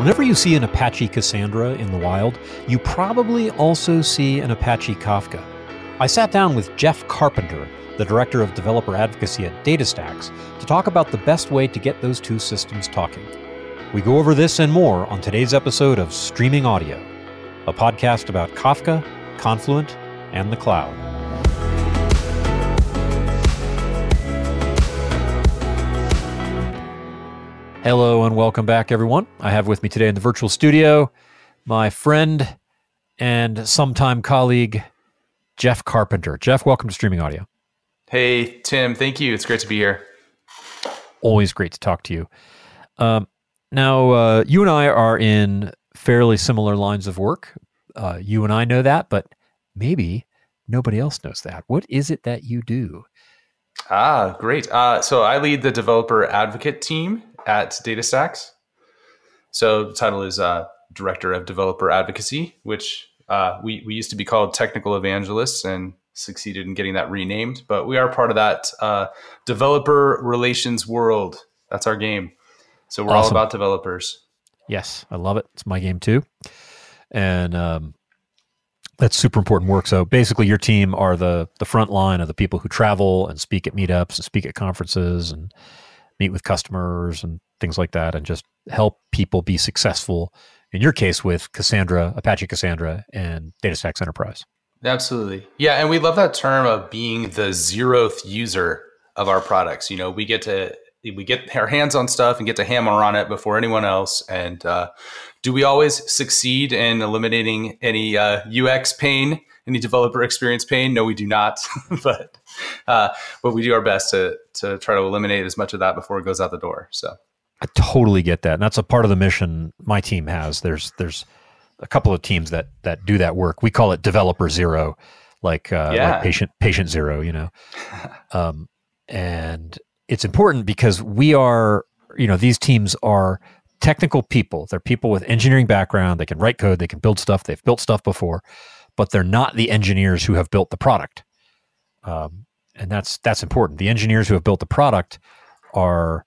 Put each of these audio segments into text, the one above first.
Whenever you see an Apache Cassandra in the wild, you probably also see an Apache Kafka. I sat down with Jeff Carpenter, the Director of Developer Advocacy at DataStax, to talk about the best way to get those two systems talking. We go over this and more on today's episode of Streaming Audio, a podcast about Kafka, Confluent, and the cloud. Hello and welcome back, everyone. I have with me today in the virtual studio my friend and sometime colleague, Jeff Carpenter. Jeff, welcome to Streaming Audio. Hey, Tim. Thank you. It's great to be here. Always great to talk to you. Um, now, uh, you and I are in fairly similar lines of work. Uh, you and I know that, but maybe nobody else knows that. What is it that you do? Ah, great. Uh, so I lead the developer advocate team at DataStax. So the title is uh, Director of Developer Advocacy, which uh, we, we used to be called Technical Evangelists and succeeded in getting that renamed. But we are part of that uh, developer relations world. That's our game. So we're awesome. all about developers. Yes, I love it. It's my game too. And um, that's super important work. So basically, your team are the the front line of the people who travel and speak at meetups and speak at conferences and meet with customers and things like that, and just help people be successful. In your case, with Cassandra, Apache Cassandra, and DataStax Enterprise. Absolutely, yeah, and we love that term of being the zeroth user of our products. You know, we get to we get our hands on stuff and get to hammer on it before anyone else. And uh, do we always succeed in eliminating any uh, UX pain, any developer experience pain? No, we do not. but uh, but we do our best to to try to eliminate as much of that before it goes out the door. So I totally get that, and that's a part of the mission my team has. There's there's a couple of teams that that do that work. We call it Developer Zero, like, uh, yeah. like patient patient zero, you know. Um, and it's important because we are, you know, these teams are technical people. They're people with engineering background. They can write code. They can build stuff. They've built stuff before, but they're not the engineers who have built the product. Um, and that's that's important. The engineers who have built the product are,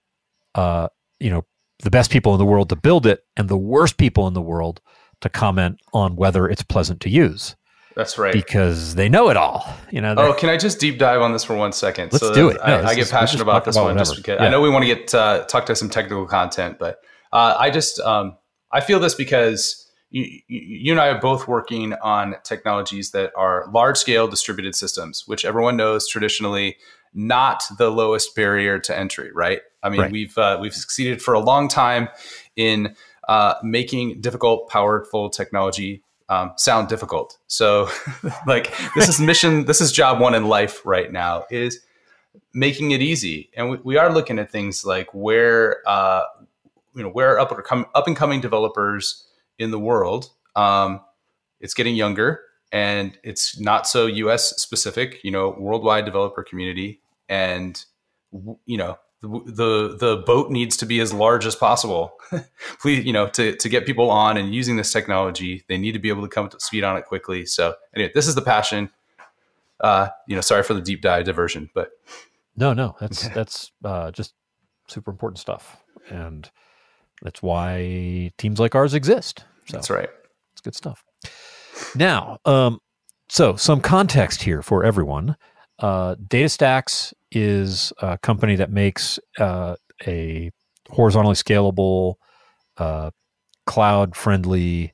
uh, you know, the best people in the world to build it, and the worst people in the world to comment on whether it's pleasant to use. That's right. Because they know it all. You know. Oh, can I just deep dive on this for one second? Let's so do it. No, I, I, get passionate about this about one whatever. just because yeah. I know we want to get uh, talk to some technical content, but uh, I just um, I feel this because you, you and I are both working on technologies that are large scale distributed systems, which everyone knows traditionally not the lowest barrier to entry. Right. I mean, right. we've uh, we've succeeded for a long time in uh, making difficult, powerful technology um, sound difficult. So, like this is mission, this is job one in life right now is making it easy. And we, we are looking at things like where uh, you know where up and up and coming developers in the world. Um, it's getting younger and it's not so US specific. You know, worldwide developer community and you know the the boat needs to be as large as possible. Please, you know, to to get people on and using this technology, they need to be able to come to speed on it quickly. So, anyway, this is the passion. Uh, you know, sorry for the deep dive diversion, but no, no, that's that's uh, just super important stuff, and that's why teams like ours exist. So, that's right. It's good stuff. Now, um, so some context here for everyone. Uh, DataStax is a company that makes uh, a horizontally scalable, uh, cloud friendly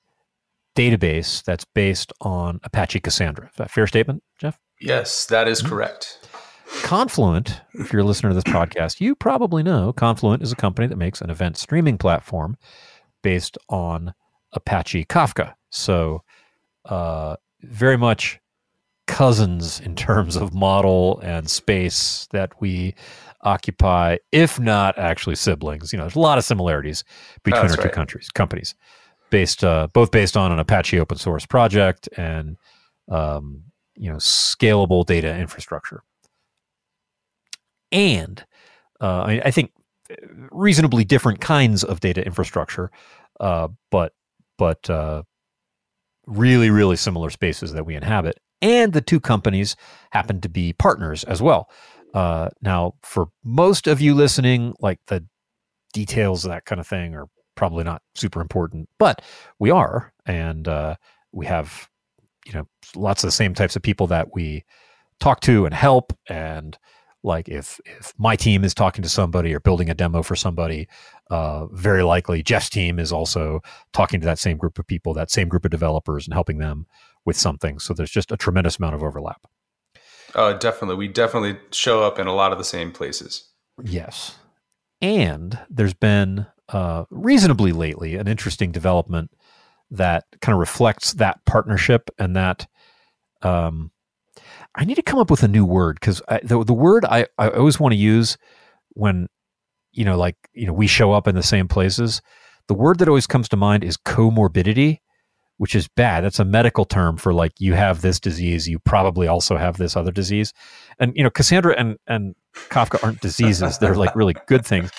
database that's based on Apache Cassandra. Is that fair statement, Jeff? Yes, that is mm-hmm. correct. Confluent, if you're a listener to this podcast, you probably know Confluent is a company that makes an event streaming platform based on Apache Kafka. So, uh, very much cousins in terms of model and space that we occupy, if not actually siblings. You know, there's a lot of similarities between That's our right. two countries, companies, based uh, both based on an Apache open source project and um, you know scalable data infrastructure. And uh, I, I, think reasonably different kinds of data infrastructure, uh, but but uh, really really similar spaces that we inhabit. And the two companies happen to be partners as well. Uh, now, for most of you listening, like the details of that kind of thing are probably not super important, but we are, and uh, we have you know lots of the same types of people that we talk to and help. And like if if my team is talking to somebody or building a demo for somebody uh, very likely jeff's team is also talking to that same group of people that same group of developers and helping them with something. So there's just a tremendous amount of overlap. Oh definitely. We definitely show up in a lot of the same places. Yes. And there's been uh, reasonably lately an interesting development that kind of reflects that partnership and that um, I need to come up with a new word because the the word I, I always want to use when you know like you know we show up in the same places. The word that always comes to mind is comorbidity, which is bad. That's a medical term for like you have this disease, you probably also have this other disease. And you know, Cassandra and and Kafka aren't diseases; they're like really good things.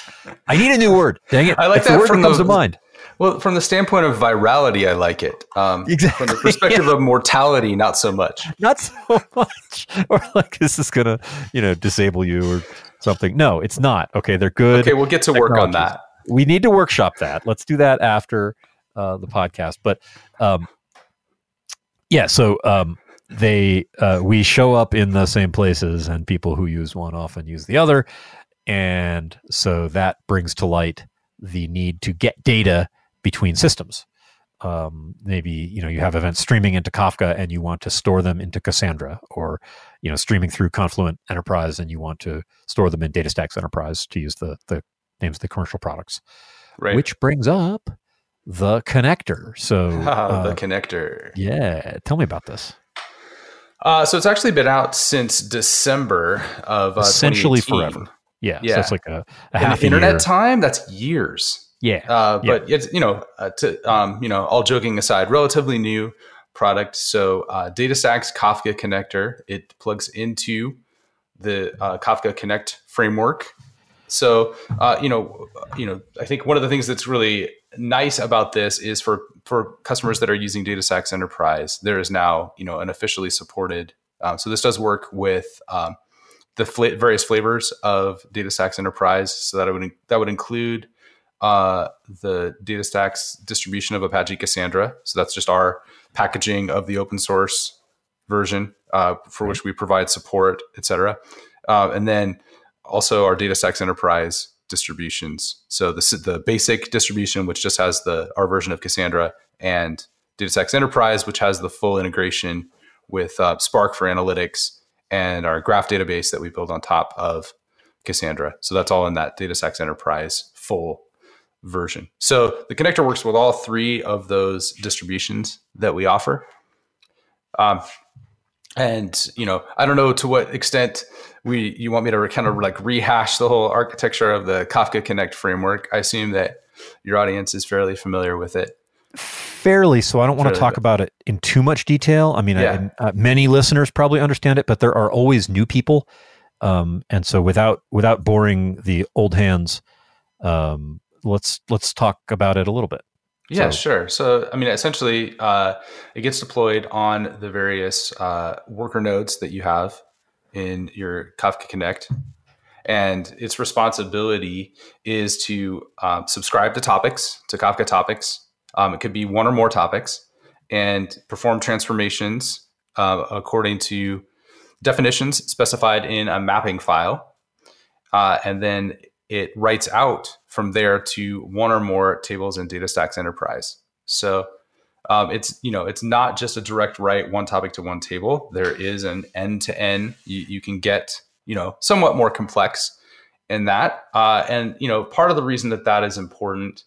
I need a new word. Dang it! I like that. word that comes the, to mind. Well, from the standpoint of virality, I like it. Um, exactly. From the perspective yeah. of mortality, not so much. Not so much. Or like, is this is to, you know, disable you or something. No, it's not. Okay, they're good. Okay, we'll get to work on that. We need to workshop that. Let's do that after uh, the podcast. But um, yeah, so um, they uh, we show up in the same places, and people who use one often use the other, and so that brings to light the need to get data between systems. Um, maybe you know you have events streaming into Kafka and you want to store them into Cassandra, or you know streaming through Confluent Enterprise and you want to store them in DataStax Enterprise to use the the names of the commercial products. Right. Which brings up the connector. So uh, the connector. Yeah, tell me about this. Uh, so it's actually been out since December of uh, essentially forever. Yeah, yeah. So it's like a, a half internet year. time. That's years. Yeah. Uh, but yeah. it's, you know, uh, to, um, you know, all joking aside, relatively new product. So uh, DataStax Kafka connector, it plugs into the uh, Kafka Connect framework. So, uh, you know, you know, I think one of the things that's really nice about this is for, for customers that are using DataStax Enterprise, there is now, you know, an officially supported. Um, so this does work with um, the fl- various flavors of DataStax Enterprise. So that would, that would include uh, the DataStax distribution of Apache Cassandra. So that's just our packaging of the open source version uh, for which we provide support, et cetera. Uh, and then also our DataStax Enterprise distributions. So the, the basic distribution, which just has the our version of Cassandra, and DataStax Enterprise, which has the full integration with uh, Spark for analytics and our graph database that we build on top of Cassandra. So that's all in that DataStax Enterprise full version. So the connector works with all three of those distributions that we offer. Um, and you know, I don't know to what extent we you want me to kind of like rehash the whole architecture of the Kafka Connect framework. I assume that your audience is fairly familiar with it. Fairly, so I don't want to talk about it in too much detail. I mean, yeah. I, uh, many listeners probably understand it, but there are always new people, um, and so without without boring the old hands, um, let's let's talk about it a little bit. Yeah, so. sure. So, I mean, essentially, uh, it gets deployed on the various uh, worker nodes that you have in your Kafka Connect, and its responsibility is to um, subscribe to topics, to Kafka topics. Um, it could be one or more topics, and perform transformations uh, according to definitions specified in a mapping file, uh, and then it writes out from there to one or more tables in DataStax Enterprise. So um, it's you know it's not just a direct write one topic to one table. There is an end to end. You can get you know somewhat more complex in that. Uh, and you know part of the reason that that is important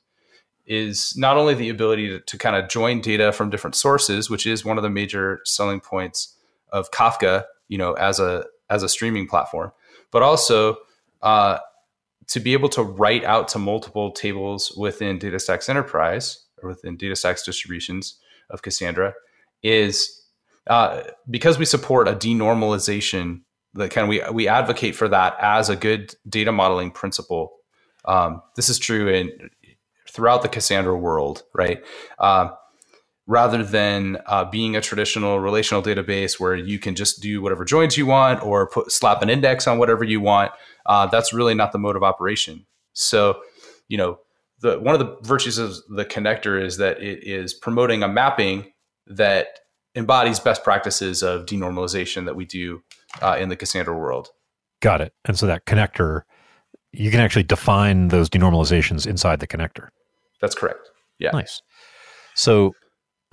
is not only the ability to, to kind of join data from different sources, which is one of the major selling points of Kafka, you know, as a as a streaming platform, but also uh, to be able to write out to multiple tables within DataStax Enterprise or within DataStax distributions of Cassandra is uh, because we support a denormalization that of we we advocate for that as a good data modeling principle. Um, this is true in throughout the Cassandra world, right? Uh, rather than uh, being a traditional relational database where you can just do whatever joins you want or put slap an index on whatever you want uh, that's really not the mode of operation. So, you know, the one of the virtues of the connector is that it is promoting a mapping that embodies best practices of denormalization that we do uh, in the Cassandra world. Got it. And so that connector, you can actually define those denormalizations inside the connector. That's correct. Yeah. Nice. So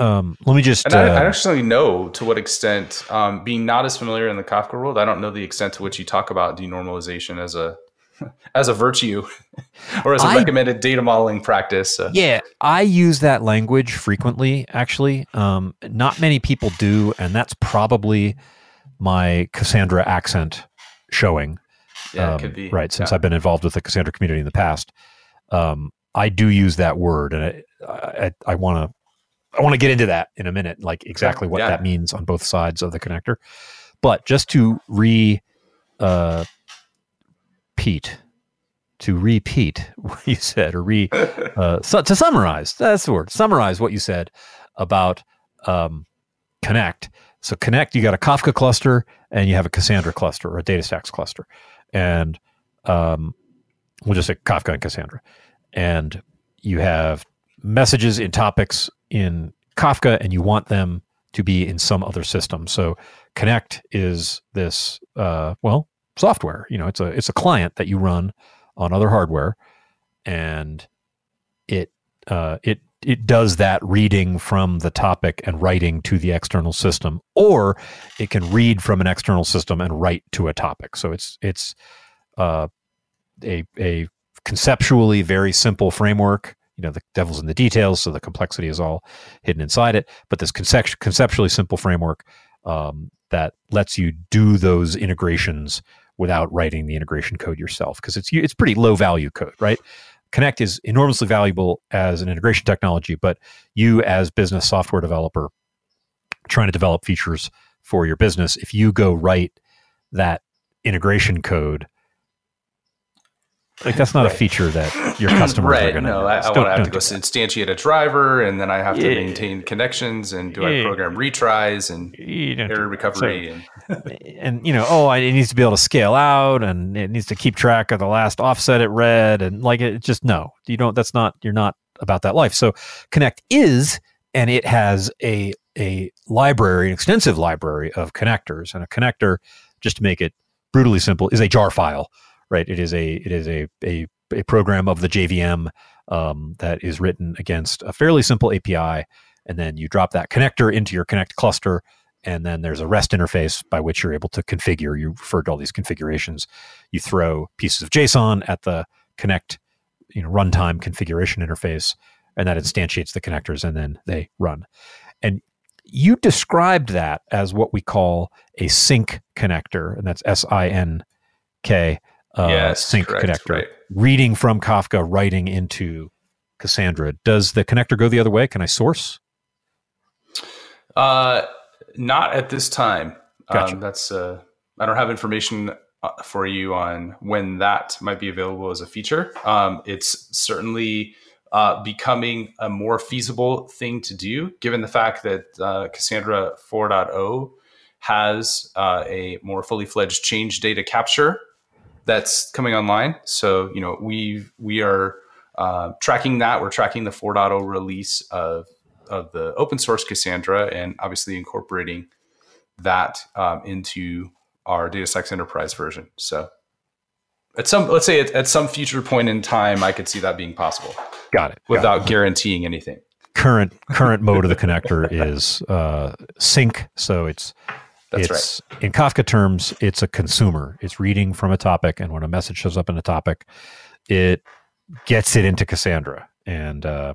um, let me just. And I, uh, I actually know to what extent, um, being not as familiar in the Kafka world, I don't know the extent to which you talk about denormalization as a as a virtue or as a I, recommended data modeling practice. Uh. Yeah, I use that language frequently. Actually, um, not many people do, and that's probably my Cassandra accent showing. Yeah, um, could be right. Since yeah. I've been involved with the Cassandra community in the past, um, I do use that word, and I I want to I want to get into that in a minute, like exactly what yeah. that means on both sides of the connector. But just to re uh, repeat, to repeat what you said, or re uh, so, to summarize. That's the word. Summarize what you said about um, Connect. So Connect, you got a Kafka cluster and you have a Cassandra cluster or a DataStax cluster, and um, we'll just say Kafka and Cassandra, and you have messages in topics in Kafka and you want them to be in some other system. So Connect is this, uh, well, software. You know, it's a it's a client that you run on other hardware, and it uh, it it does that reading from the topic and writing to the external system, or it can read from an external system and write to a topic. So it's it's uh, a a conceptually very simple framework you know the devil's in the details so the complexity is all hidden inside it. But this concept- conceptually simple framework um, that lets you do those integrations without writing the integration code yourself because it's it's pretty low value code right? Connect is enormously valuable as an integration technology but you as business software developer trying to develop features for your business if you go write that integration code like that's not right. a feature that your customers right. are going no, to. I, I want to have to go instantiate a driver, and then I have to maintain connections, and do yeah. I program retries and error recovery, so, and and you know, oh, it needs to be able to scale out, and it needs to keep track of the last offset it read, and like it just no, you don't. That's not you're not about that life. So Connect is, and it has a a library, an extensive library of connectors, and a connector, just to make it brutally simple, is a jar file right? It is a it is a a, a program of the JVM um, that is written against a fairly simple API, and then you drop that connector into your Connect cluster, and then there's a REST interface by which you're able to configure. You referred to all these configurations. You throw pieces of JSON at the Connect, you know, runtime configuration interface, and that instantiates the connectors, and then they run. And you described that as what we call a sink connector, and that's S I N K uh, yes, sink correct, connector, right. reading from Kafka, writing into Cassandra. Does the connector go the other way? Can I source? Uh, not at this time. Gotcha. Um, that's uh, I don't have information uh, for you on when that might be available as a feature. Um, it's certainly uh, becoming a more feasible thing to do, given the fact that uh, Cassandra 4.0 has uh, a more fully fledged change data capture that's coming online. So you know we we are uh, tracking that. We're tracking the 4.0 release of of the open source Cassandra, and obviously incorporating that um, into our DataStax Enterprise version. So at some let's say at, at, some future point in time, I could see that being possible. Got it. Without Got it. guaranteeing anything. Current current mode of the connector is uh, sink, so it's that's it's, right. In Kafka terms, it's a consumer. It's reading from a topic, and when a message shows up in a topic, it gets it into Cassandra. And uh,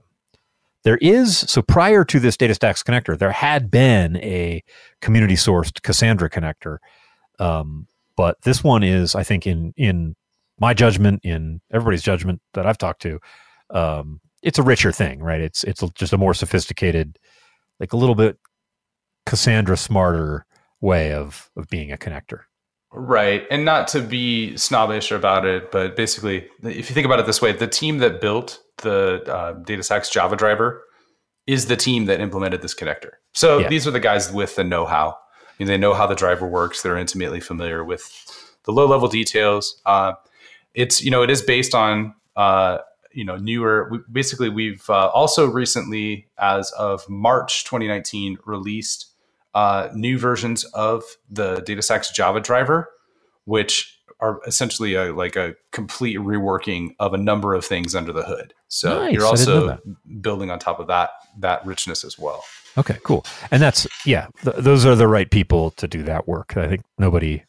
there is so prior to this DataStax connector, there had been a community sourced Cassandra connector, um, but this one is, I think, in in my judgment, in everybody's judgment that I've talked to, um, it's a richer thing, right? It's it's just a more sophisticated, like a little bit Cassandra smarter way of of being a connector. Right. And not to be snobbish about it, but basically, if you think about it this way, the team that built the uh, DataStax Java driver is the team that implemented this connector. So yeah. these are the guys with the know how. I mean, they know how the driver works. They're intimately familiar with the low level details. Uh, it's, you know, it is based on, uh, you know newer. We, basically, we've uh, also recently, as of March 2019, released uh, new versions of the DataStax Java driver, which are essentially a, like a complete reworking of a number of things under the hood. So nice. you're also building on top of that that richness as well. Okay, cool. And that's yeah, th- those are the right people to do that work. I think nobody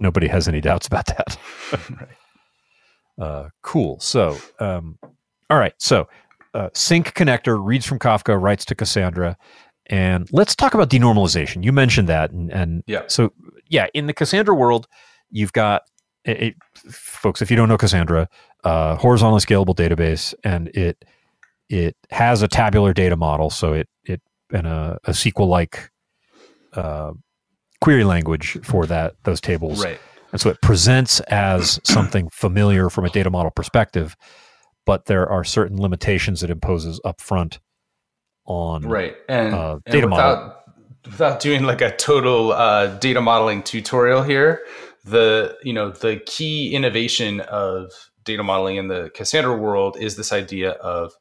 nobody has any doubts about that. right. uh, cool. So, um, all right. So, uh, sink connector reads from Kafka, writes to Cassandra, and let's talk about denormalization. You mentioned that, and, and yeah. So, yeah, in the Cassandra world, you've got it, it, folks. If you don't know Cassandra, uh, horizontally scalable database, and it it has a tabular data model, so it it and a, a SQL like uh, query language for that those tables. Right. And so it presents as something familiar from a data model perspective, but there are certain limitations it imposes upfront on right and, uh, data and without, model. Without doing like a total uh, data modeling tutorial here, the you know the key innovation of data modeling in the Cassandra world is this idea of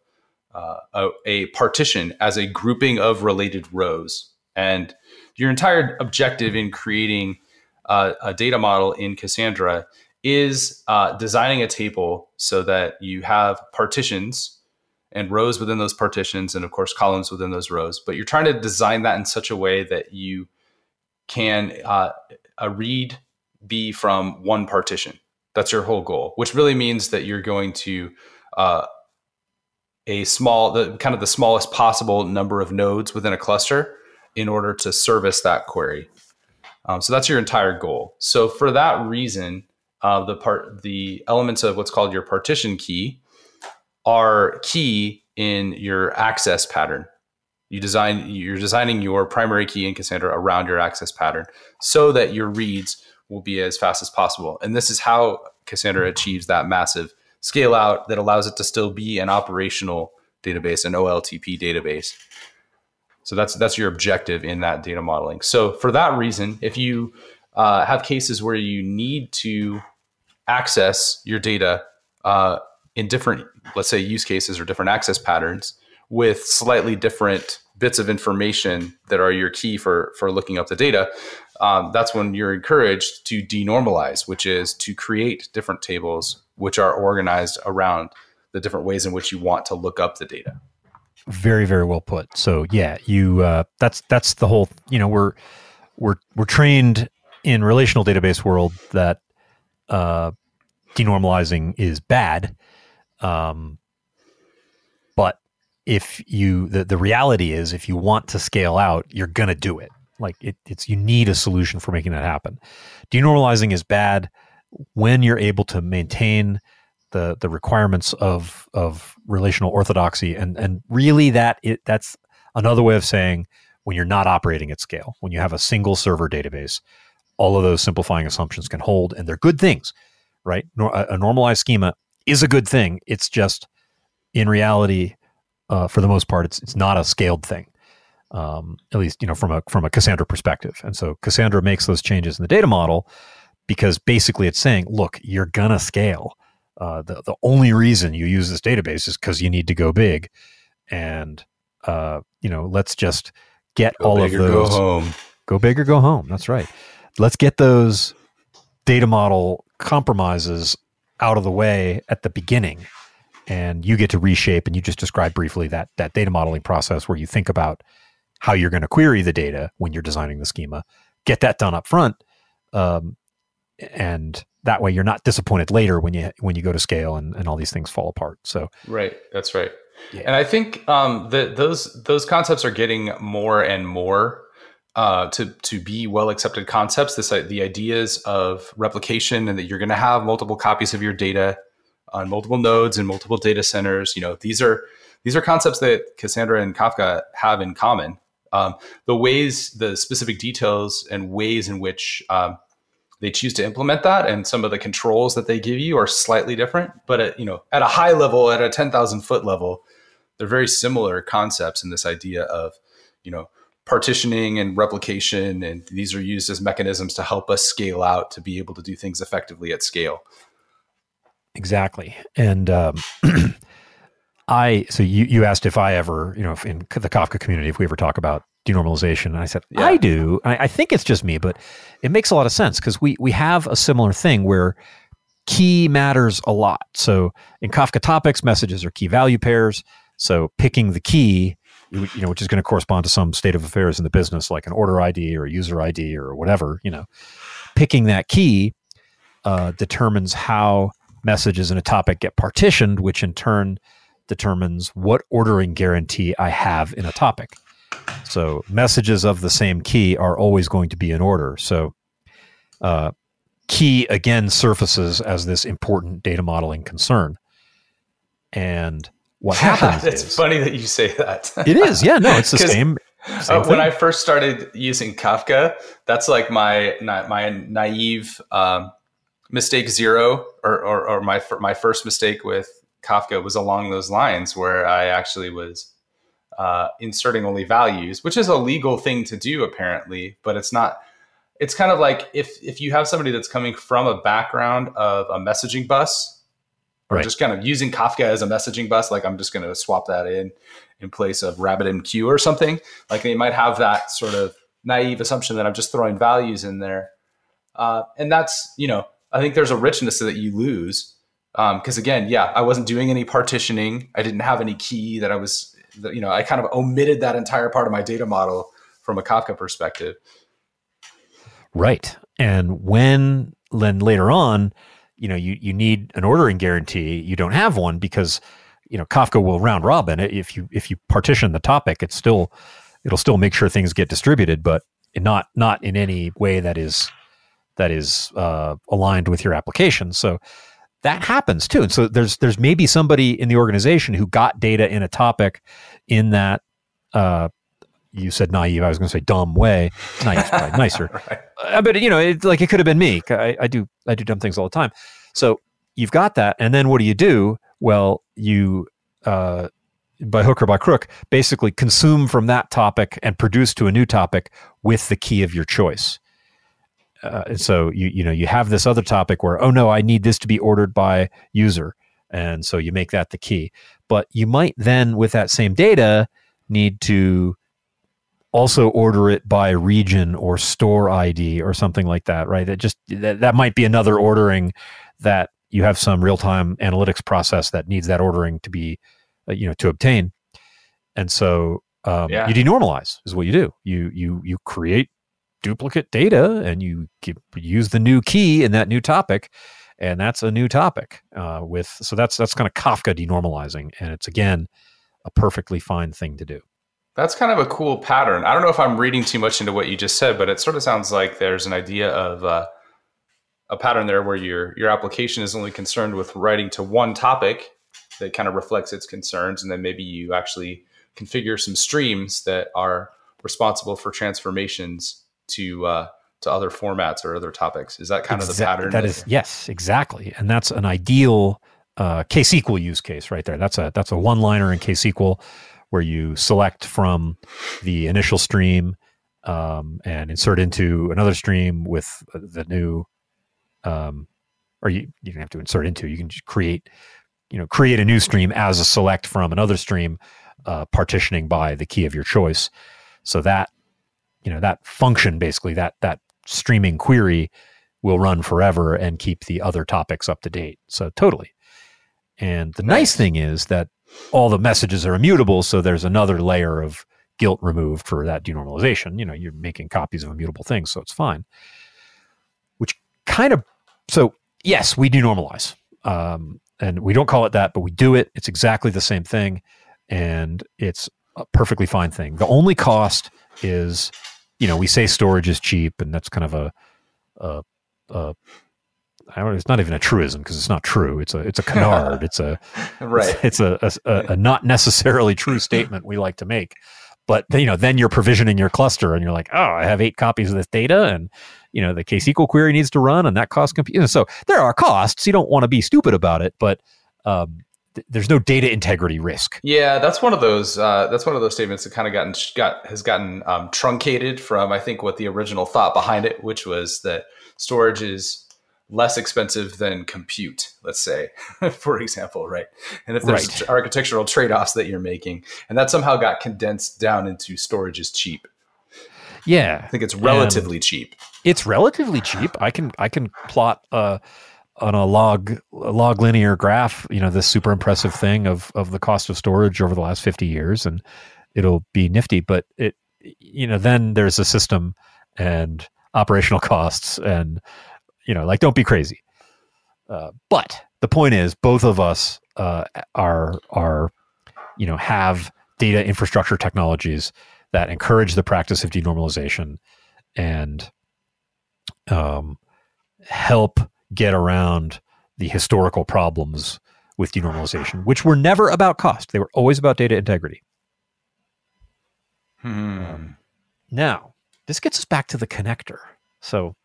uh, a, a, partition as a grouping of related rows. And your entire objective in creating uh, a data model in Cassandra is uh, designing a table so that you have partitions and rows within those partitions, and of course, columns within those rows. But you're trying to design that in such a way that you can uh, a read be from one partition. That's your whole goal, which really means that you're going to uh, a small, the kind of the smallest possible number of nodes within a cluster in order to service that query. Um, so that's your entire goal. So for that reason, uh, the part, the elements of what's called your partition key are key in your access pattern. You design, you're designing your primary key in Cassandra around your access pattern so that your reads will be as fast as possible. And this is how Cassandra achieves that massive scale out that allows it to still be an operational database, an OLTP database. So that's that's your objective in that data modeling. So for that reason, if you uh, have cases where you need to access your data uh, in different, let's say, use cases or different access patterns with slightly different bits of information that are your key for for looking up the data, um, that's when you're encouraged to denormalize, which is to create different tables which are organized around the different ways in which you want to look up the data. Very, very well put. So yeah, you uh, that's that's the whole. You know, we're we're we're trained in relational database world that uh, denormalizing is bad. Um, but if you the, the reality is if you want to scale out, you're gonna do it. Like it, it's you need a solution for making that happen. Denormalizing is bad when you're able to maintain the the requirements of of relational orthodoxy and and really that it that's another way of saying when you're not operating at scale when you have a single server database all of those simplifying assumptions can hold and they're good things right a, normalized schema is a good thing it's just in reality uh, for the most part it's it's not a scaled thing um, at least you know from a from a Cassandra perspective. And so Cassandra makes those changes in the data model because basically it's saying, look, you're gonna scale. Uh, the the only reason you use this database is because you need to go big, and uh, you know let's just get go all of those. Go home. Go big or go home. That's right. Let's get those data model compromises out of the way at the beginning and you get to reshape and you just describe briefly that that data modeling process where you think about how you're going to query the data when you're designing the schema. Get that done up front, um, and that way you're not disappointed later when you when you go to scale and, and all these things fall apart. So right, that's right. Yeah. And I think um, that those those concepts are getting more and more uh, to to be well accepted concepts. This the ideas of replication and that you're going to have multiple copies of your data on multiple nodes and multiple data centers. You know, these are these are concepts that Cassandra and Kafka have in common. Um, the ways, the specific details and ways in which um, they choose to implement that and some of the controls that they give you are slightly different. But at, you know, at a high level, at a 10,000 foot level, they're very similar concepts in this idea of, you know, partitioning and replication. And these are used as mechanisms to help us scale out to be able to do things effectively at scale. Exactly. And um, I, so you, you asked if I ever, you know, if in the Kafka community, if we ever talk about denormalization. And I said, yeah. I do. I, I, think it's just me, but it makes a lot of sense because we, we have a similar thing where key matters a lot. So in Kafka topics, messages are key value pairs. So picking the key, you know, which is going to correspond to some state of affairs in the business, like an order ID or a user ID or whatever, you know, picking that key uh, determines how messages in a topic get partitioned, which in turn determines what ordering guarantee I have in a topic. So messages of the same key are always going to be in order. So uh, key again surfaces as this important data modeling concern. And what happens it's is, funny that you say that. it is. Yeah, no, it's the same. same uh, when I first started using Kafka, that's like my my naive um, mistake zero, or, or, or my my first mistake with Kafka was along those lines, where I actually was uh, inserting only values, which is a legal thing to do apparently, but it's not. It's kind of like if if you have somebody that's coming from a background of a messaging bus, or right. just kind of using Kafka as a messaging bus, like I'm just going to swap that in in place of RabbitMQ or something. Like they might have that sort of naive assumption that I'm just throwing values in there, uh, and that's you know I think there's a richness that you lose because um, again, yeah, I wasn't doing any partitioning. I didn't have any key that I was you know, I kind of omitted that entire part of my data model from a Kafka perspective. Right. And when then later on, you know, you, you need an ordering guarantee, you don't have one because, you know, Kafka will round robin. If you if you partition the topic, it's still it'll still make sure things get distributed, but not not in any way that is that is uh, aligned with your application. So that happens too. And so there's there's maybe somebody in the organization who got data in a topic in that uh, you said naive. I was going to say dumb way. Naive, probably nicer. right. uh, but you know, it, like it could have been me. I, I, do I do dumb things all the time. So you've got that, and then what do you do? Well, you uh, by hook or by crook, basically consume from that topic and produce to a new topic with the key of your choice uh, so you you know you have this other topic where oh no I need this to be ordered by user and so you make that the key but you might then with that same data need to also order it by region or store ID or something like that right? That just that, that might be another ordering that you have some real-time analytics process that needs that ordering to be uh, you know to obtain. And so um, yeah. you denormalize is what you do. You you you create duplicate data and you use the new key in that new topic and that's a new topic uh, with so that's that's kind of kafka denormalizing and it's again a perfectly fine thing to do that's kind of a cool pattern i don't know if i'm reading too much into what you just said but it sort of sounds like there's an idea of uh, a pattern there where your your application is only concerned with writing to one topic that kind of reflects its concerns and then maybe you actually configure some streams that are responsible for transformations to uh, to other formats or other topics. Is that kind Exa- of the pattern? That is yes, exactly, and that's an ideal uh, KSQL use case right there. That's a that's a one liner in KSQL where you select from the initial stream um, and insert into another stream with the new, um, or you you don't have to insert into. You can just create, you know, create a new stream as a select from another stream, uh, partitioning by the key of your choice. So that you know that function basically that that streaming query will run forever and keep the other topics up to date. So totally. And the nice, nice thing is that all the messages are immutable, so there's another layer of guilt removed for that denormalization. You know, you're making copies of immutable things, so it's fine. Which kind of so yes, we denormalize. Um, and we don't call it that, but we do it. It's exactly the same thing, and it's a perfectly fine thing. The only cost is you know, we say storage is cheap, and that's kind of a, a, a I don't, it's not even a truism because it's not true. It's a it's a canard. it's a right. It's, it's a, a, a, not necessarily true statement we like to make. But you know, then you're provisioning your cluster, and you're like, oh, I have eight copies of this data, and you know, the KSQL query needs to run, and that costs compute. So there are costs. You don't want to be stupid about it, but um, there's no data integrity risk. Yeah, that's one of those. Uh, that's one of those statements that kind of gotten got has gotten um, truncated from I think what the original thought behind it, which was that storage is less expensive than compute, let's say, for example, right? And if there's right. architectural trade offs that you're making, and that somehow got condensed down into storage is cheap. Yeah, I think it's relatively and cheap. It's relatively cheap. I can I can plot uh, on a log a log linear graph, you know, this super impressive thing of of the cost of storage over the last fifty years, and it'll be nifty. But it, you know, then there's a system and operational costs and you know, like don't be crazy. Uh, but the point is, both of us uh, are are you know have data infrastructure technologies that encourage the practice of denormalization and um, help get around the historical problems with denormalization, which were never about cost; they were always about data integrity. Hmm. Um, now, this gets us back to the connector. So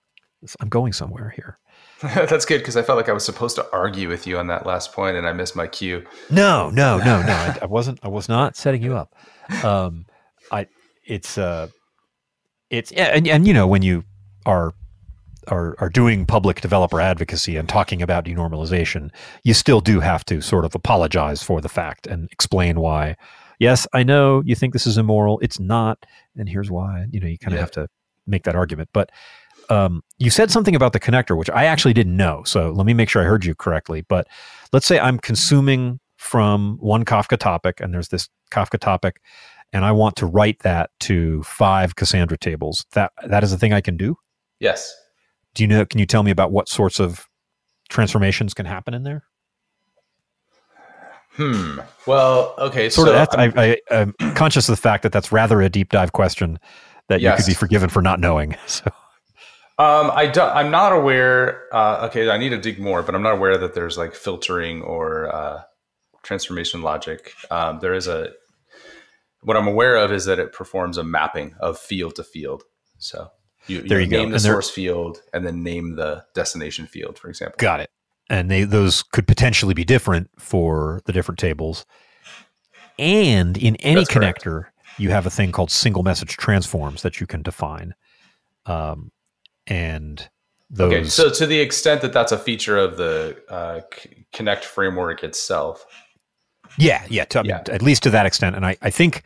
I'm going somewhere here. That's good because I felt like I was supposed to argue with you on that last point, and I missed my cue. No, no, no, no. I, I wasn't. I was not setting you up. Um, I. It's. Uh. It's and and you know when you are are are doing public developer advocacy and talking about denormalization, you still do have to sort of apologize for the fact and explain why. Yes, I know you think this is immoral. It's not, and here's why. You know, you kind of yeah. have to make that argument, but um, you said something about the connector, which I actually didn't know. So let me make sure I heard you correctly. But let's say I'm consuming from one Kafka topic, and there's this Kafka topic, and I want to write that to five Cassandra tables. That that is a thing I can do. Yes. Do you know? Can you tell me about what sorts of transformations can happen in there? Hmm. Well, okay. Sort so of. I'm, I, I, am conscious of the fact that that's rather a deep dive question that yes. you could be forgiven for not knowing. So. Um, I don't, I'm not aware. Uh, okay, I need to dig more, but I'm not aware that there's like filtering or uh, transformation logic. Um, there is a. What I'm aware of is that it performs a mapping of field to field. So you, you, there you name go. the and source field and then name the destination field, for example. Got it. And they those could potentially be different for the different tables. And in any That's connector, correct. you have a thing called single message transforms that you can define. Um, and those. Okay, so to the extent that that's a feature of the uh, Connect framework itself. Yeah, yeah, to, yeah. at least to that extent, and I, I think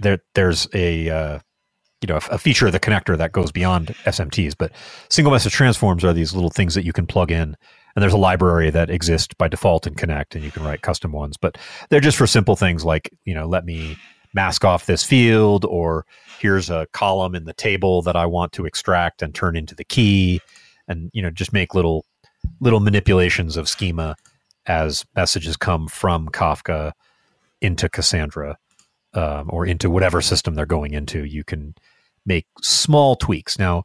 there there's a uh, you know a, a, feature of the connector that goes beyond SMTs, but single message transforms are these little things that you can plug in, and there's a library that exists by default in Connect, and you can write custom ones, but they're just for simple things like you know let me mask off this field or here's a column in the table that I want to extract and turn into the key and you know just make little little manipulations of schema as messages come from Kafka into Cassandra um, or into whatever system they're going into. You can make small tweaks. Now,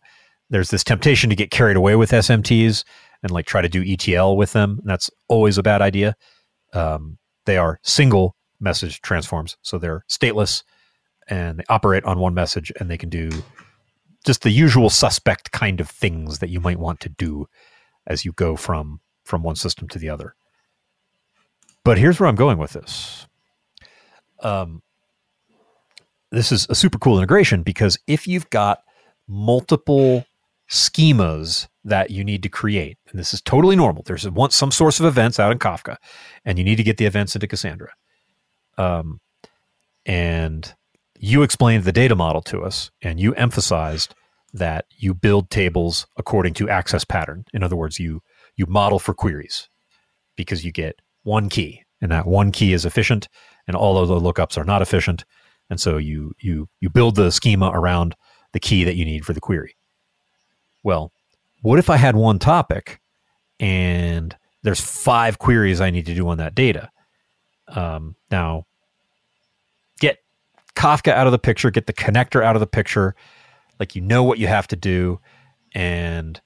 there's this temptation to get carried away with SMTs and like try to do ETL with them. that's always a bad idea. Um, they are single message transforms, so they're stateless and they operate on one message and they can do just the usual suspect kind of things that you might want to do as you go from from one system to the other. But here's where I'm going with this. Um, this is a super cool integration because if you've got multiple schemas that you need to create, and this is totally normal. There's one, some source of events out in Kafka, and you need to get the events into Cassandra. Um, and you explained the data model to us and you emphasized that you build tables according to access pattern. In other words, you you model for queries because you get one key and that one key is efficient and all of the lookups are not efficient. And so you you you build the schema around the key that you need for the query. Well, what if I had one topic and there's five queries I need to do on that data? Um, now, Kafka out of the picture, get the connector out of the picture. Like you know what you have to do. And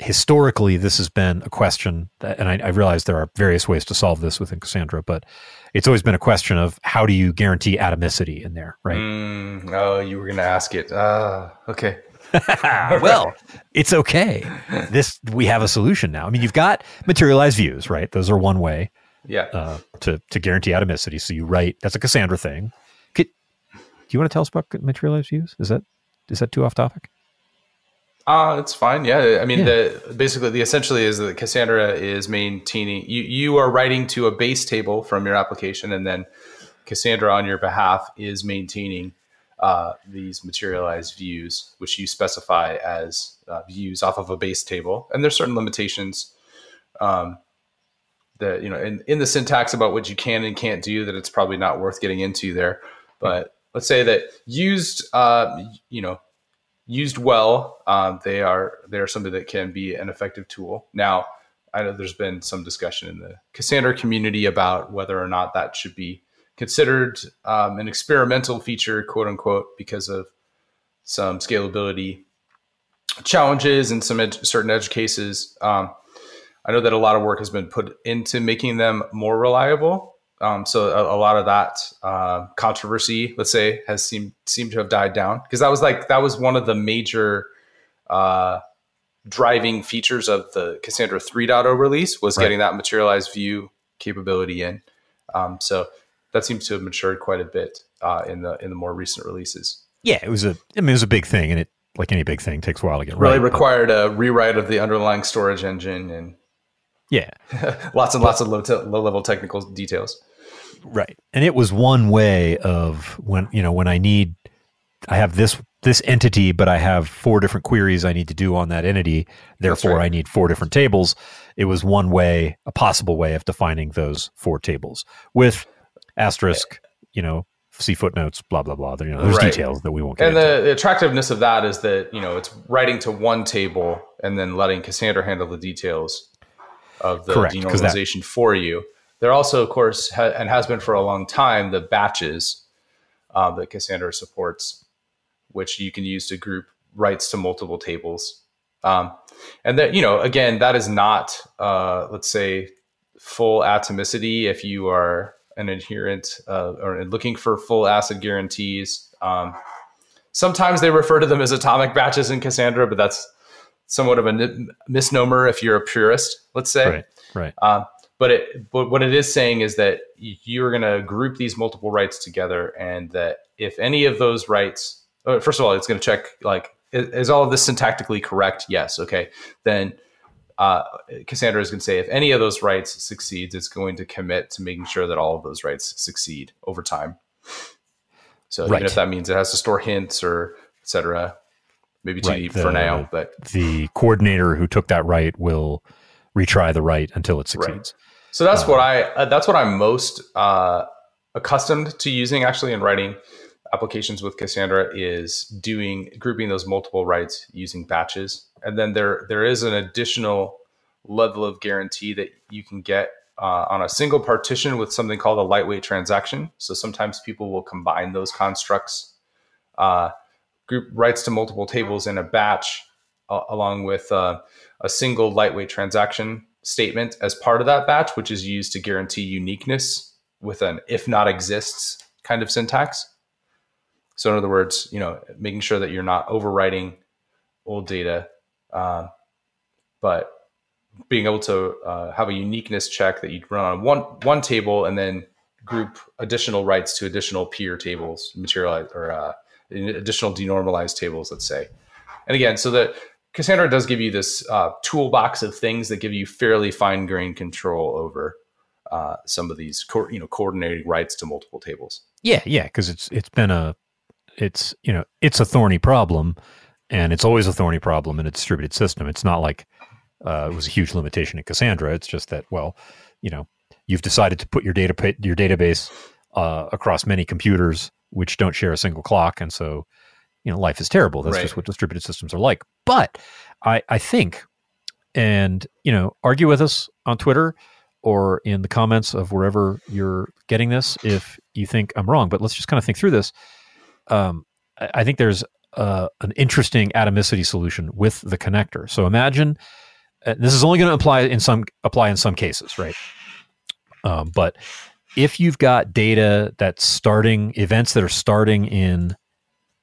historically, this has been a question that, and I, I realize there are various ways to solve this within Cassandra, but it's always been a question of how do you guarantee atomicity in there, right? Mm, oh, you were going to ask it. Uh, okay. well, it's okay. This we have a solution now. I mean, you've got materialized views, right? Those are one way, yeah, uh, to to guarantee atomicity. So you write that's a Cassandra thing you want to tell us about materialized views? Is that is that too off topic? Uh, it's fine. Yeah. I mean, yeah. the basically the essentially is that Cassandra is maintaining you, you are writing to a base table from your application and then Cassandra on your behalf is maintaining uh, these materialized views, which you specify as uh, views off of a base table. And there's certain limitations um, that, you know, in, in the syntax about what you can and can't do that it's probably not worth getting into there. But let's say that used, uh, you know, used well, um, they are they are something that can be an effective tool. Now, I know there's been some discussion in the Cassandra community about whether or not that should be considered um, an experimental feature, quote unquote, because of some scalability challenges and some ed- certain edge cases. Um, I know that a lot of work has been put into making them more reliable. Um, so a, a, lot of that uh, controversy, let's say, has seemed seemed to have died down because that was like that was one of the major uh, driving features of the Cassandra 3.0 release was right. getting that materialized view capability in. Um, so that seems to have matured quite a bit uh, in the in the more recent releases. Yeah, it was a I mean it was a big thing, and it like any big thing takes a while to get really right. required but, a rewrite of the underlying storage engine and yeah, lots and lots of low te- low level technical details. Right. And it was one way of when, you know, when I need, I have this, this entity, but I have four different queries I need to do on that entity. Therefore, right. I need four different tables. It was one way, a possible way of defining those four tables with asterisk, you know, see footnotes, blah blah blah. There, you know, there's right. details that we won't get. And the, the, attractiveness of that is that you know it's writing to one table and then letting Cassandra handle the details of the Correct, denormalization that, for you. There also, of course, ha- and has been for a long time, the batches uh, that Cassandra supports, which you can use to group writes to multiple tables. Um, and that, you know, again, that is not, uh, let's say, full atomicity if you are an adherent uh, or looking for full ACID guarantees. Um, sometimes they refer to them as atomic batches in Cassandra, but that's somewhat of a misnomer if you're a purist, let's say. Right. Right. Um, but it but what it is saying is that you're going to group these multiple writes together and that if any of those writes uh, first of all it's going to check like is, is, all of this syntactically correct yes okay then uh, cassandra is going to say if any of those writes succeeds it's going to commit to making sure that all of those writes succeed over time so right. even if that means it has to store hints or etc maybe too right. deep the, for now but the coordinator who took that write will retry the write until it succeeds right. So that's what I uh, that's what I'm most uh, accustomed to using actually in writing applications with Cassandra is doing grouping those multiple writes using batches, and then there there is an additional level of guarantee that you can get uh, on a single partition with something called a lightweight transaction. So sometimes people will combine those constructs, uh, group writes to multiple tables in a batch, uh, along with uh, a single lightweight transaction statement as part of that batch, which is used to guarantee uniqueness with an if not exists kind of syntax. So, in other words, you know, making sure that you're not overwriting old data, uh, but being able to uh, have a uniqueness check that you'd run on one one table and then group additional writes to additional peer tables, materialize or uh, additional denormalized tables, let's say. And again, so that Cassandra does give you this uh, toolbox of things that give you fairly fine grained control over uh, some of these, co- you know, coordinating writes to multiple tables. Yeah, yeah, because it's it's been a, it's you know, it's a thorny problem, and it's always a thorny problem in a distributed system. It's not like uh, it was a huge limitation in Cassandra. It's just that, well, you know, you've decided to put your data your database uh, across many computers which don't share a single clock, and so you know life is terrible. That's right. just what distributed systems are like. But i i think and you know argue with us on twitter or in the comments of wherever you're getting this if you think i'm wrong but let's just kind of think through this. Um, I, I, think there's uh, an interesting atomicity solution with the connector. So imagine uh, this is only going to apply in some apply in some cases right? Um, but if you've got data that's starting events that are starting in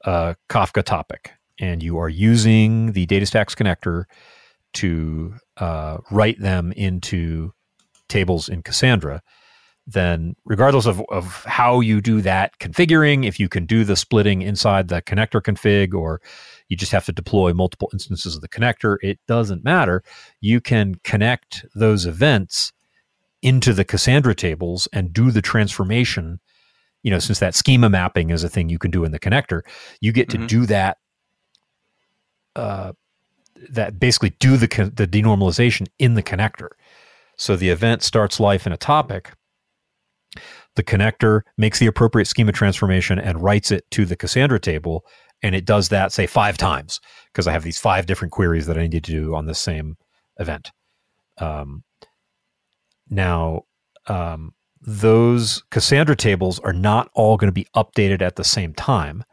a Kafka topic, and you are using the DataStax connector to uh, write them into tables in Cassandra, then regardless of, of how you do that configuring, if you can do the splitting inside the connector config or you just have to deploy multiple instances of the connector, it doesn't matter. You can connect those events into the Cassandra tables and do the transformation. You know, since that schema mapping is a thing you can do in the connector, you get to mm-hmm. do that. Uh, that basically do the the denormalization in the connector. So the event starts life in a topic, the connector makes the appropriate schema transformation and writes it to the Cassandra table. And it does that, say, five times because I have these five different queries that I need to do on the same event. Um, now, um, those Cassandra tables are not all going to be updated at the same time.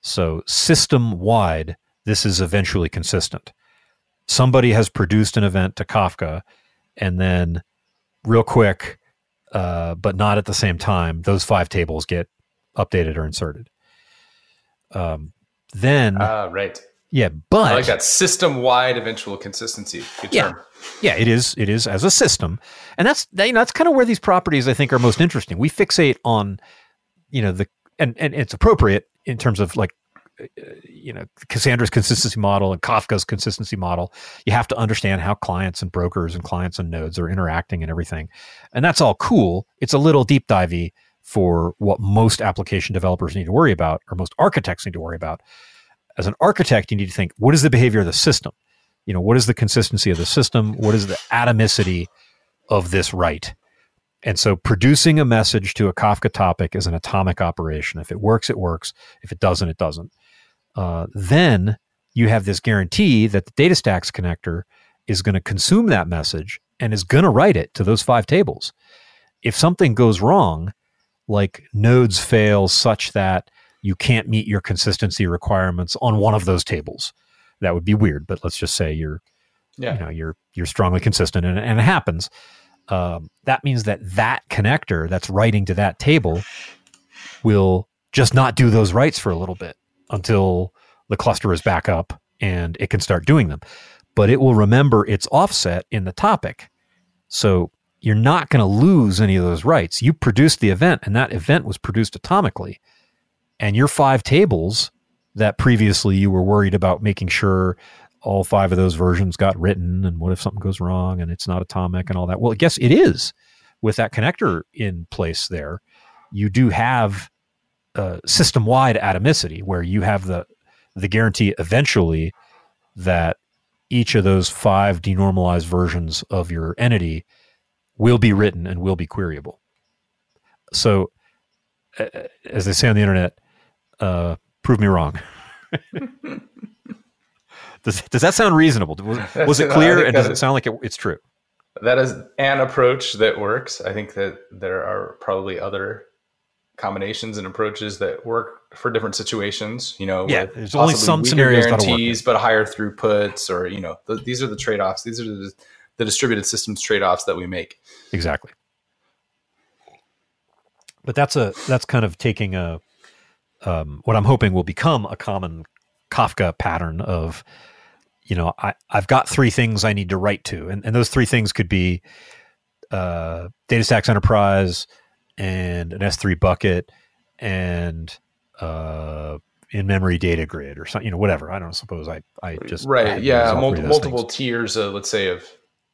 So, system wide, this is eventually consistent. Somebody has produced an event to Kafka, and then real quick, uh, but not at the same time. Those five tables get updated or inserted. Um, then, uh, right, yeah, but I like that system-wide eventual consistency. Good yeah, term. yeah, it is. It is as a system, and that's you know that's kind of where these properties I think are most interesting. We fixate on, you know, the and and it's appropriate in terms of like uh, uh, you know Cassandra's consistency model and Kafka's consistency model, you have to understand how clients and brokers and clients and nodes are interacting and everything, and that's all cool. It's a little deep divey for what most application developers need to worry about, or most architects need to worry about. As an architect, you need to think: what is the behavior of the system? You know, what is the consistency of the system? What is the atomicity of this write? And so producing a message to a Kafka topic is an atomic operation. If it works, it works. If it doesn't, it doesn't. Uh, then you have this guarantee that the DataStax connector is going to consume that message and is going to write it to those five tables. If something goes wrong, like nodes fail such that you can't meet your consistency requirements on one of those tables, that would be weird. But let's just say you're, yeah. you know, you're you're strongly consistent, and, and it happens. Um, that means that that connector that's writing to that table will just not do those writes for a little bit until the cluster is back up and it can start doing them. But it will remember its offset in the topic. So you're not going to lose any of those writes. You produced the event, and that event was produced atomically. And your five tables that previously you were worried about making sure all five of those versions got written, and what if something goes wrong and it's not atomic and all that? Well, guess it is with that connector in place there. You do have uh, system wide atomicity where you have the the guarantee eventually that each of those five denormalized versions of your entity will be written and will be queryable. So, uh, as they say on the internet, uh, prove me wrong. does, does that sound reasonable? Was, was it clear? And does it sound like it, it's true? That is an approach that works. I think that there are probably other combinations and approaches that work for different situations. You know, yeah, there's only some scenarios guarantees, but higher throughputs, or you know, th- these are the trade offs. These are the, the distributed systems trade offs that we make. Exactly. But that's a that's kind of taking a um, what I'm hoping will become a common Kafka pattern of, you know, I, I've got three things I need to write to, and, and those three things could be uh, DataStax Enterprise, and an S3 bucket and uh, in memory data grid or something, you know, whatever. I don't suppose I, I just. Right. Yeah. Multi- multiple things. tiers, of, let's say, of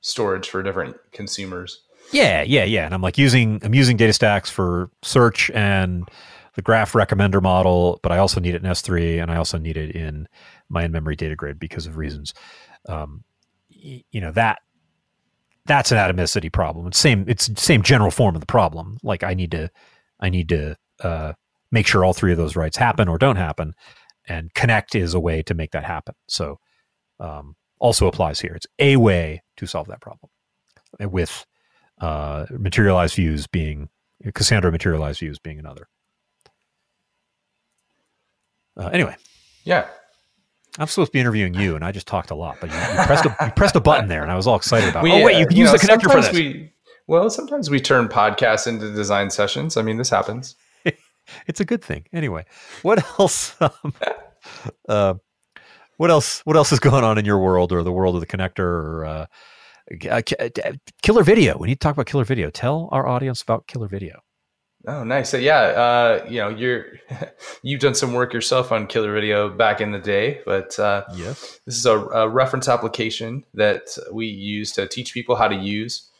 storage for different consumers. Yeah. Yeah. Yeah. And I'm like using, I'm using DataStax for search and the graph recommender model, but I also need it in S3 and I also need it in my in memory data grid because of reasons. Um, you know, that that's an atomicity problem. It's same it's same general form of the problem. Like I need to I need to uh, make sure all three of those writes happen or don't happen, and connect is a way to make that happen. So um, also applies here. It's a way to solve that problem with uh, materialized views being Cassandra materialized views being another. Uh, anyway, yeah, I'm supposed to be interviewing you, and I just talked a lot, but you, you pressed a you pressed a button there, and I was all excited about. We, oh wait, you can use know, the connector for this. We, well, sometimes we turn podcasts into design sessions. I mean, this happens. it's a good thing. Anyway, what else? Um, uh, what else? What else is going on in your world or the world of the connector? Or uh, uh, KillrVideo. We need to talk about KillrVideo. Tell our audience about KillrVideo. Oh, nice. So, yeah, uh, you know, you're you've done some work yourself on KillrVideo back in the day, but uh, yes, this is a, a, reference application that we use to teach people how to use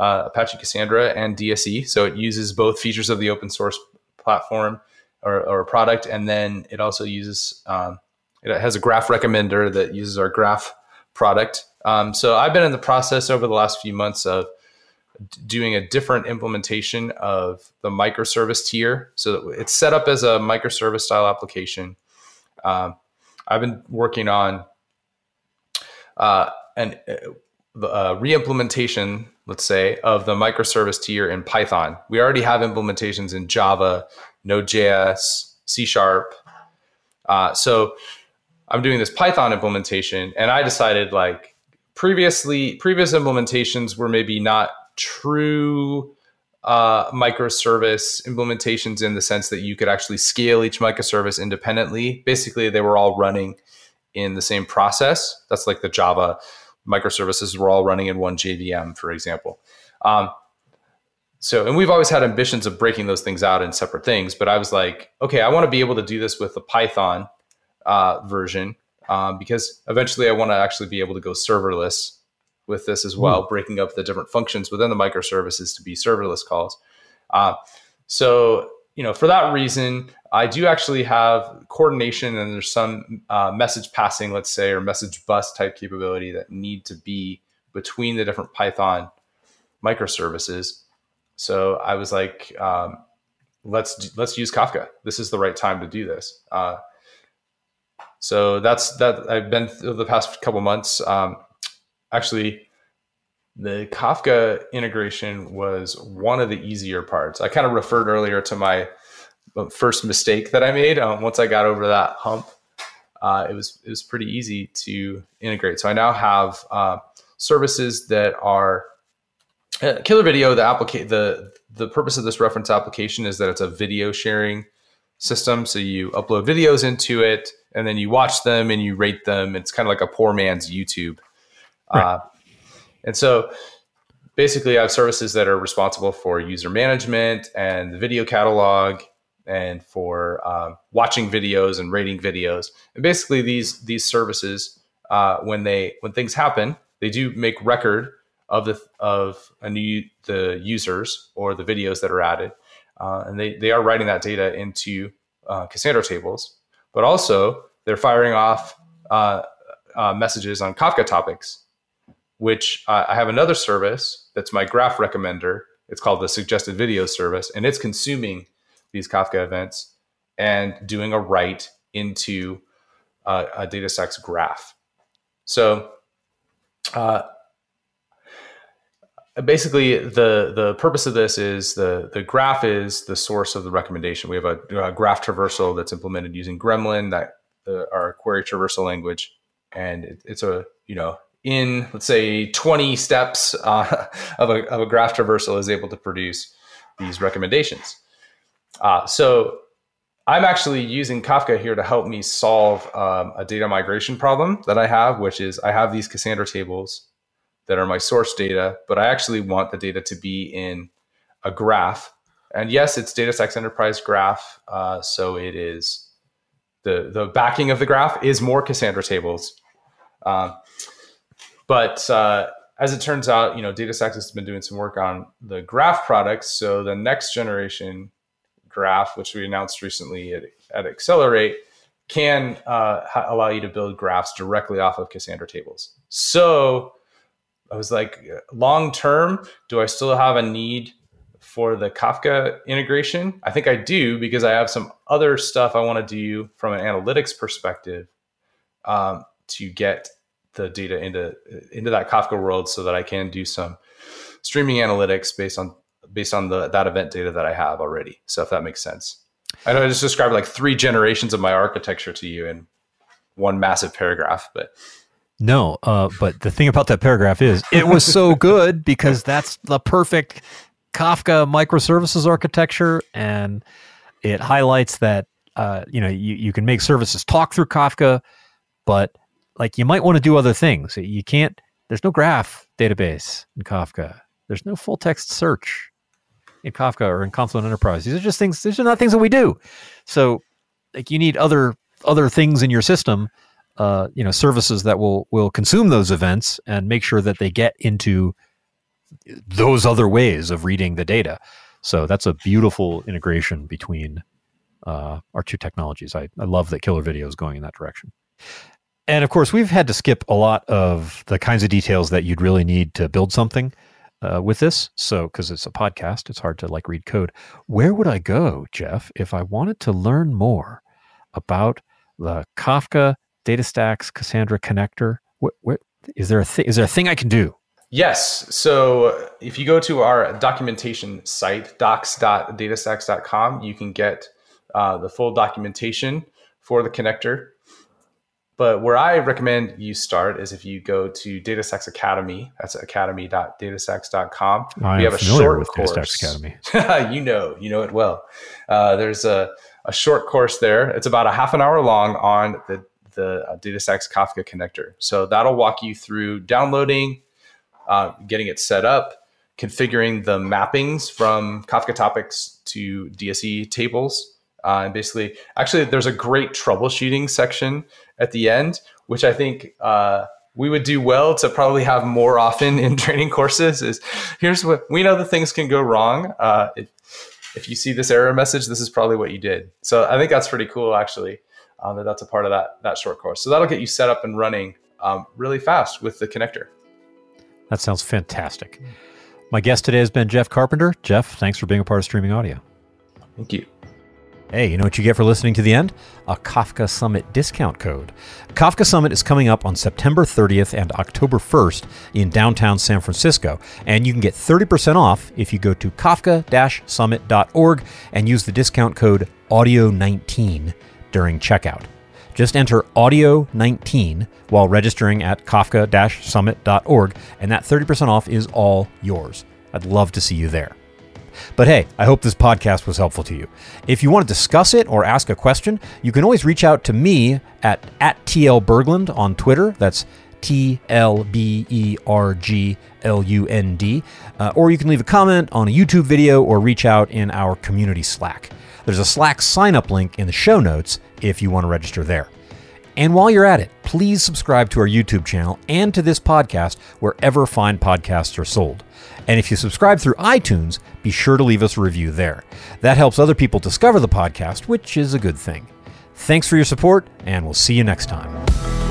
uh, Apache Cassandra and DSE. So it uses both features of the open source platform or, or product, and then it also uses um, it has a graph recommender that uses our graph product. Um, so I've been in the process over the last few months of doing a different implementation of the microservice tier. So it's set up as a microservice style application. Um, I've been working on uh, an uh, re-implementation, let's say, of the microservice tier in Python. We already have implementations in Java, Node.js, C Sharp. Uh, so I'm doing this Python implementation, and I decided like previously, previous implementations were maybe not true uh, microservice implementations in the sense that you could actually scale each microservice independently. Basically, they were all running in the same process. That's like the Java microservices were all running in one JVM, for example. Um, so, and we've always had ambitions of breaking those things out in separate things. But I was like, okay, I want to be able to do this with the Python uh, version um, because eventually I want to actually be able to go serverless with this as well, mm. breaking up the different functions within the microservices to be serverless calls. Uh, so, you know, for that reason, I do actually have coordination and there's some uh, message passing, let's say, or message bus type capability that need to be between the different Python microservices. So I was like, um, let's let's use Kafka. This is the right time to do this. Uh, so that's that. I've been the past couple months. Um, actually the Kafka integration was one of the easier parts. I kind of referred earlier to my uh, first mistake that I made. Um, once I got over that hump, uh, it was it was pretty easy to integrate. So I now have uh, services that are uh, KillrVideo. The applica- the the purpose of this reference application is that it's a video sharing system. So you upload videos into it, and then you watch them and you rate them. It's kind of like a poor man's YouTube. Right. Uh, and so basically, I have services that are responsible for user management and the video catalog and for um, watching videos and rating videos. And basically, these these services, uh, when they when things happen, they do make record of the of a new the users or the videos that are added, uh, and they they are writing that data into uh, Cassandra tables, but also they're firing off uh, uh, messages on Kafka topics which uh, I have another service that's my graph recommender. It's called the suggested video service, and it's consuming these Kafka events and doing a write into uh, a DataStax graph. So uh, basically, the the purpose of this is the the graph is the source of the recommendation. We have a, a graph traversal that's implemented using Gremlin, that uh, our query traversal language, and it, it's a you know in let's say 20 steps uh, of, a, of a graph traversal is able to produce these recommendations. Uh, so i'm actually using kafka here to help me solve um, a data migration problem that i have which is i have these cassandra tables that are my source data but i actually want the data to be in a graph. And yes it's DataStax enterprise graph uh, so it is the the backing of the graph is more cassandra tables. Uh, but uh, as it turns out, you know, DataStax has been doing some work on the graph products. So the next generation graph, which we announced recently at, at Accelerate, can uh, allow you to build graphs directly off of Cassandra tables. So I was like, long term, do I still have a need for the Kafka integration? I think I do because I have some other stuff I want to do from an analytics perspective um, to get the data into into that Kafka world so that I can do some streaming analytics based on based on the that event data that I have already. So if that makes sense. I know I just described like three generations of my architecture to you in one massive paragraph, but no, uh, but the thing about that paragraph is it was so good because that's the perfect Kafka microservices architecture, and it highlights that uh, you know you, you can make services talk through Kafka, but like you might want to do other things. You can't. There's no graph database in Kafka. There's no full text search in Kafka or in Confluent Enterprise. These are just things. These are not things that we do. So, like, you need other other things in your system. Uh, you know, services that will will consume those events and make sure that they get into those other ways of reading the data. So that's a beautiful integration between uh, our two technologies. I, I love that KillrVideo is going in that direction. And of course, we've had to skip a lot of the kinds of details that you'd really need to build something uh, with this. So, because it's a podcast, it's hard to like read code. Where would I go, Jeff, if I wanted to learn more about the Kafka DataStax Cassandra connector? What, what is there a th- is there a thing I can do? Yes. So if you go to our documentation site, docs.datastax.com, you can get uh, the full documentation for the connector. But where I recommend you start is if you go to DataStax Academy. That's academy.datastax.com. I we have a short course. Academy. you know, you know it well. Uh, there's a, a short course there. It's about a half an hour long on the the uh, DataStax Kafka connector. So that'll walk you through downloading, uh, getting it set up, configuring the mappings from Kafka topics to DSE tables. Uh, and basically, actually, there's a great troubleshooting section at the end, which I think uh, we would do well to probably have more often in training courses. Is here's what we know that things can go wrong. Uh, it, if you see this error message, this is probably what you did. So I think that's pretty cool, actually, uh, that that's a part of that that short course. So that'll get you set up and running um, really fast with the connector. That sounds fantastic. My guest today has been Jeff Carpenter. Jeff, thanks for being a part of Streaming Audio. Thank you. Hey, you know what you get for listening to the end? A Kafka Summit discount code. Kafka Summit is coming up on September 30th and October 1st in downtown San Francisco, and you can get 30% off if you go to kafka-summit.org and use the discount code AUDIO19 during checkout. Just enter audio 19 while registering at kafka summit.org, and that 30% off is all yours. I'd love to see you there. But hey, I hope this podcast was helpful to you. If you want to discuss it or ask a question, you can always reach out to me at, at TL Berglund on Twitter. That's T L B E R G L U N D. Uh, or you can leave a comment on a YouTube video or reach out in our community Slack. There's a Slack sign up link in the show notes if you want to register there. And while you're at it, please subscribe to our YouTube channel and to this podcast wherever fine podcasts are sold. And if you subscribe through iTunes, be sure to leave us a review there. That helps other people discover the podcast, which is a good thing. Thanks for your support, and we'll see you next time.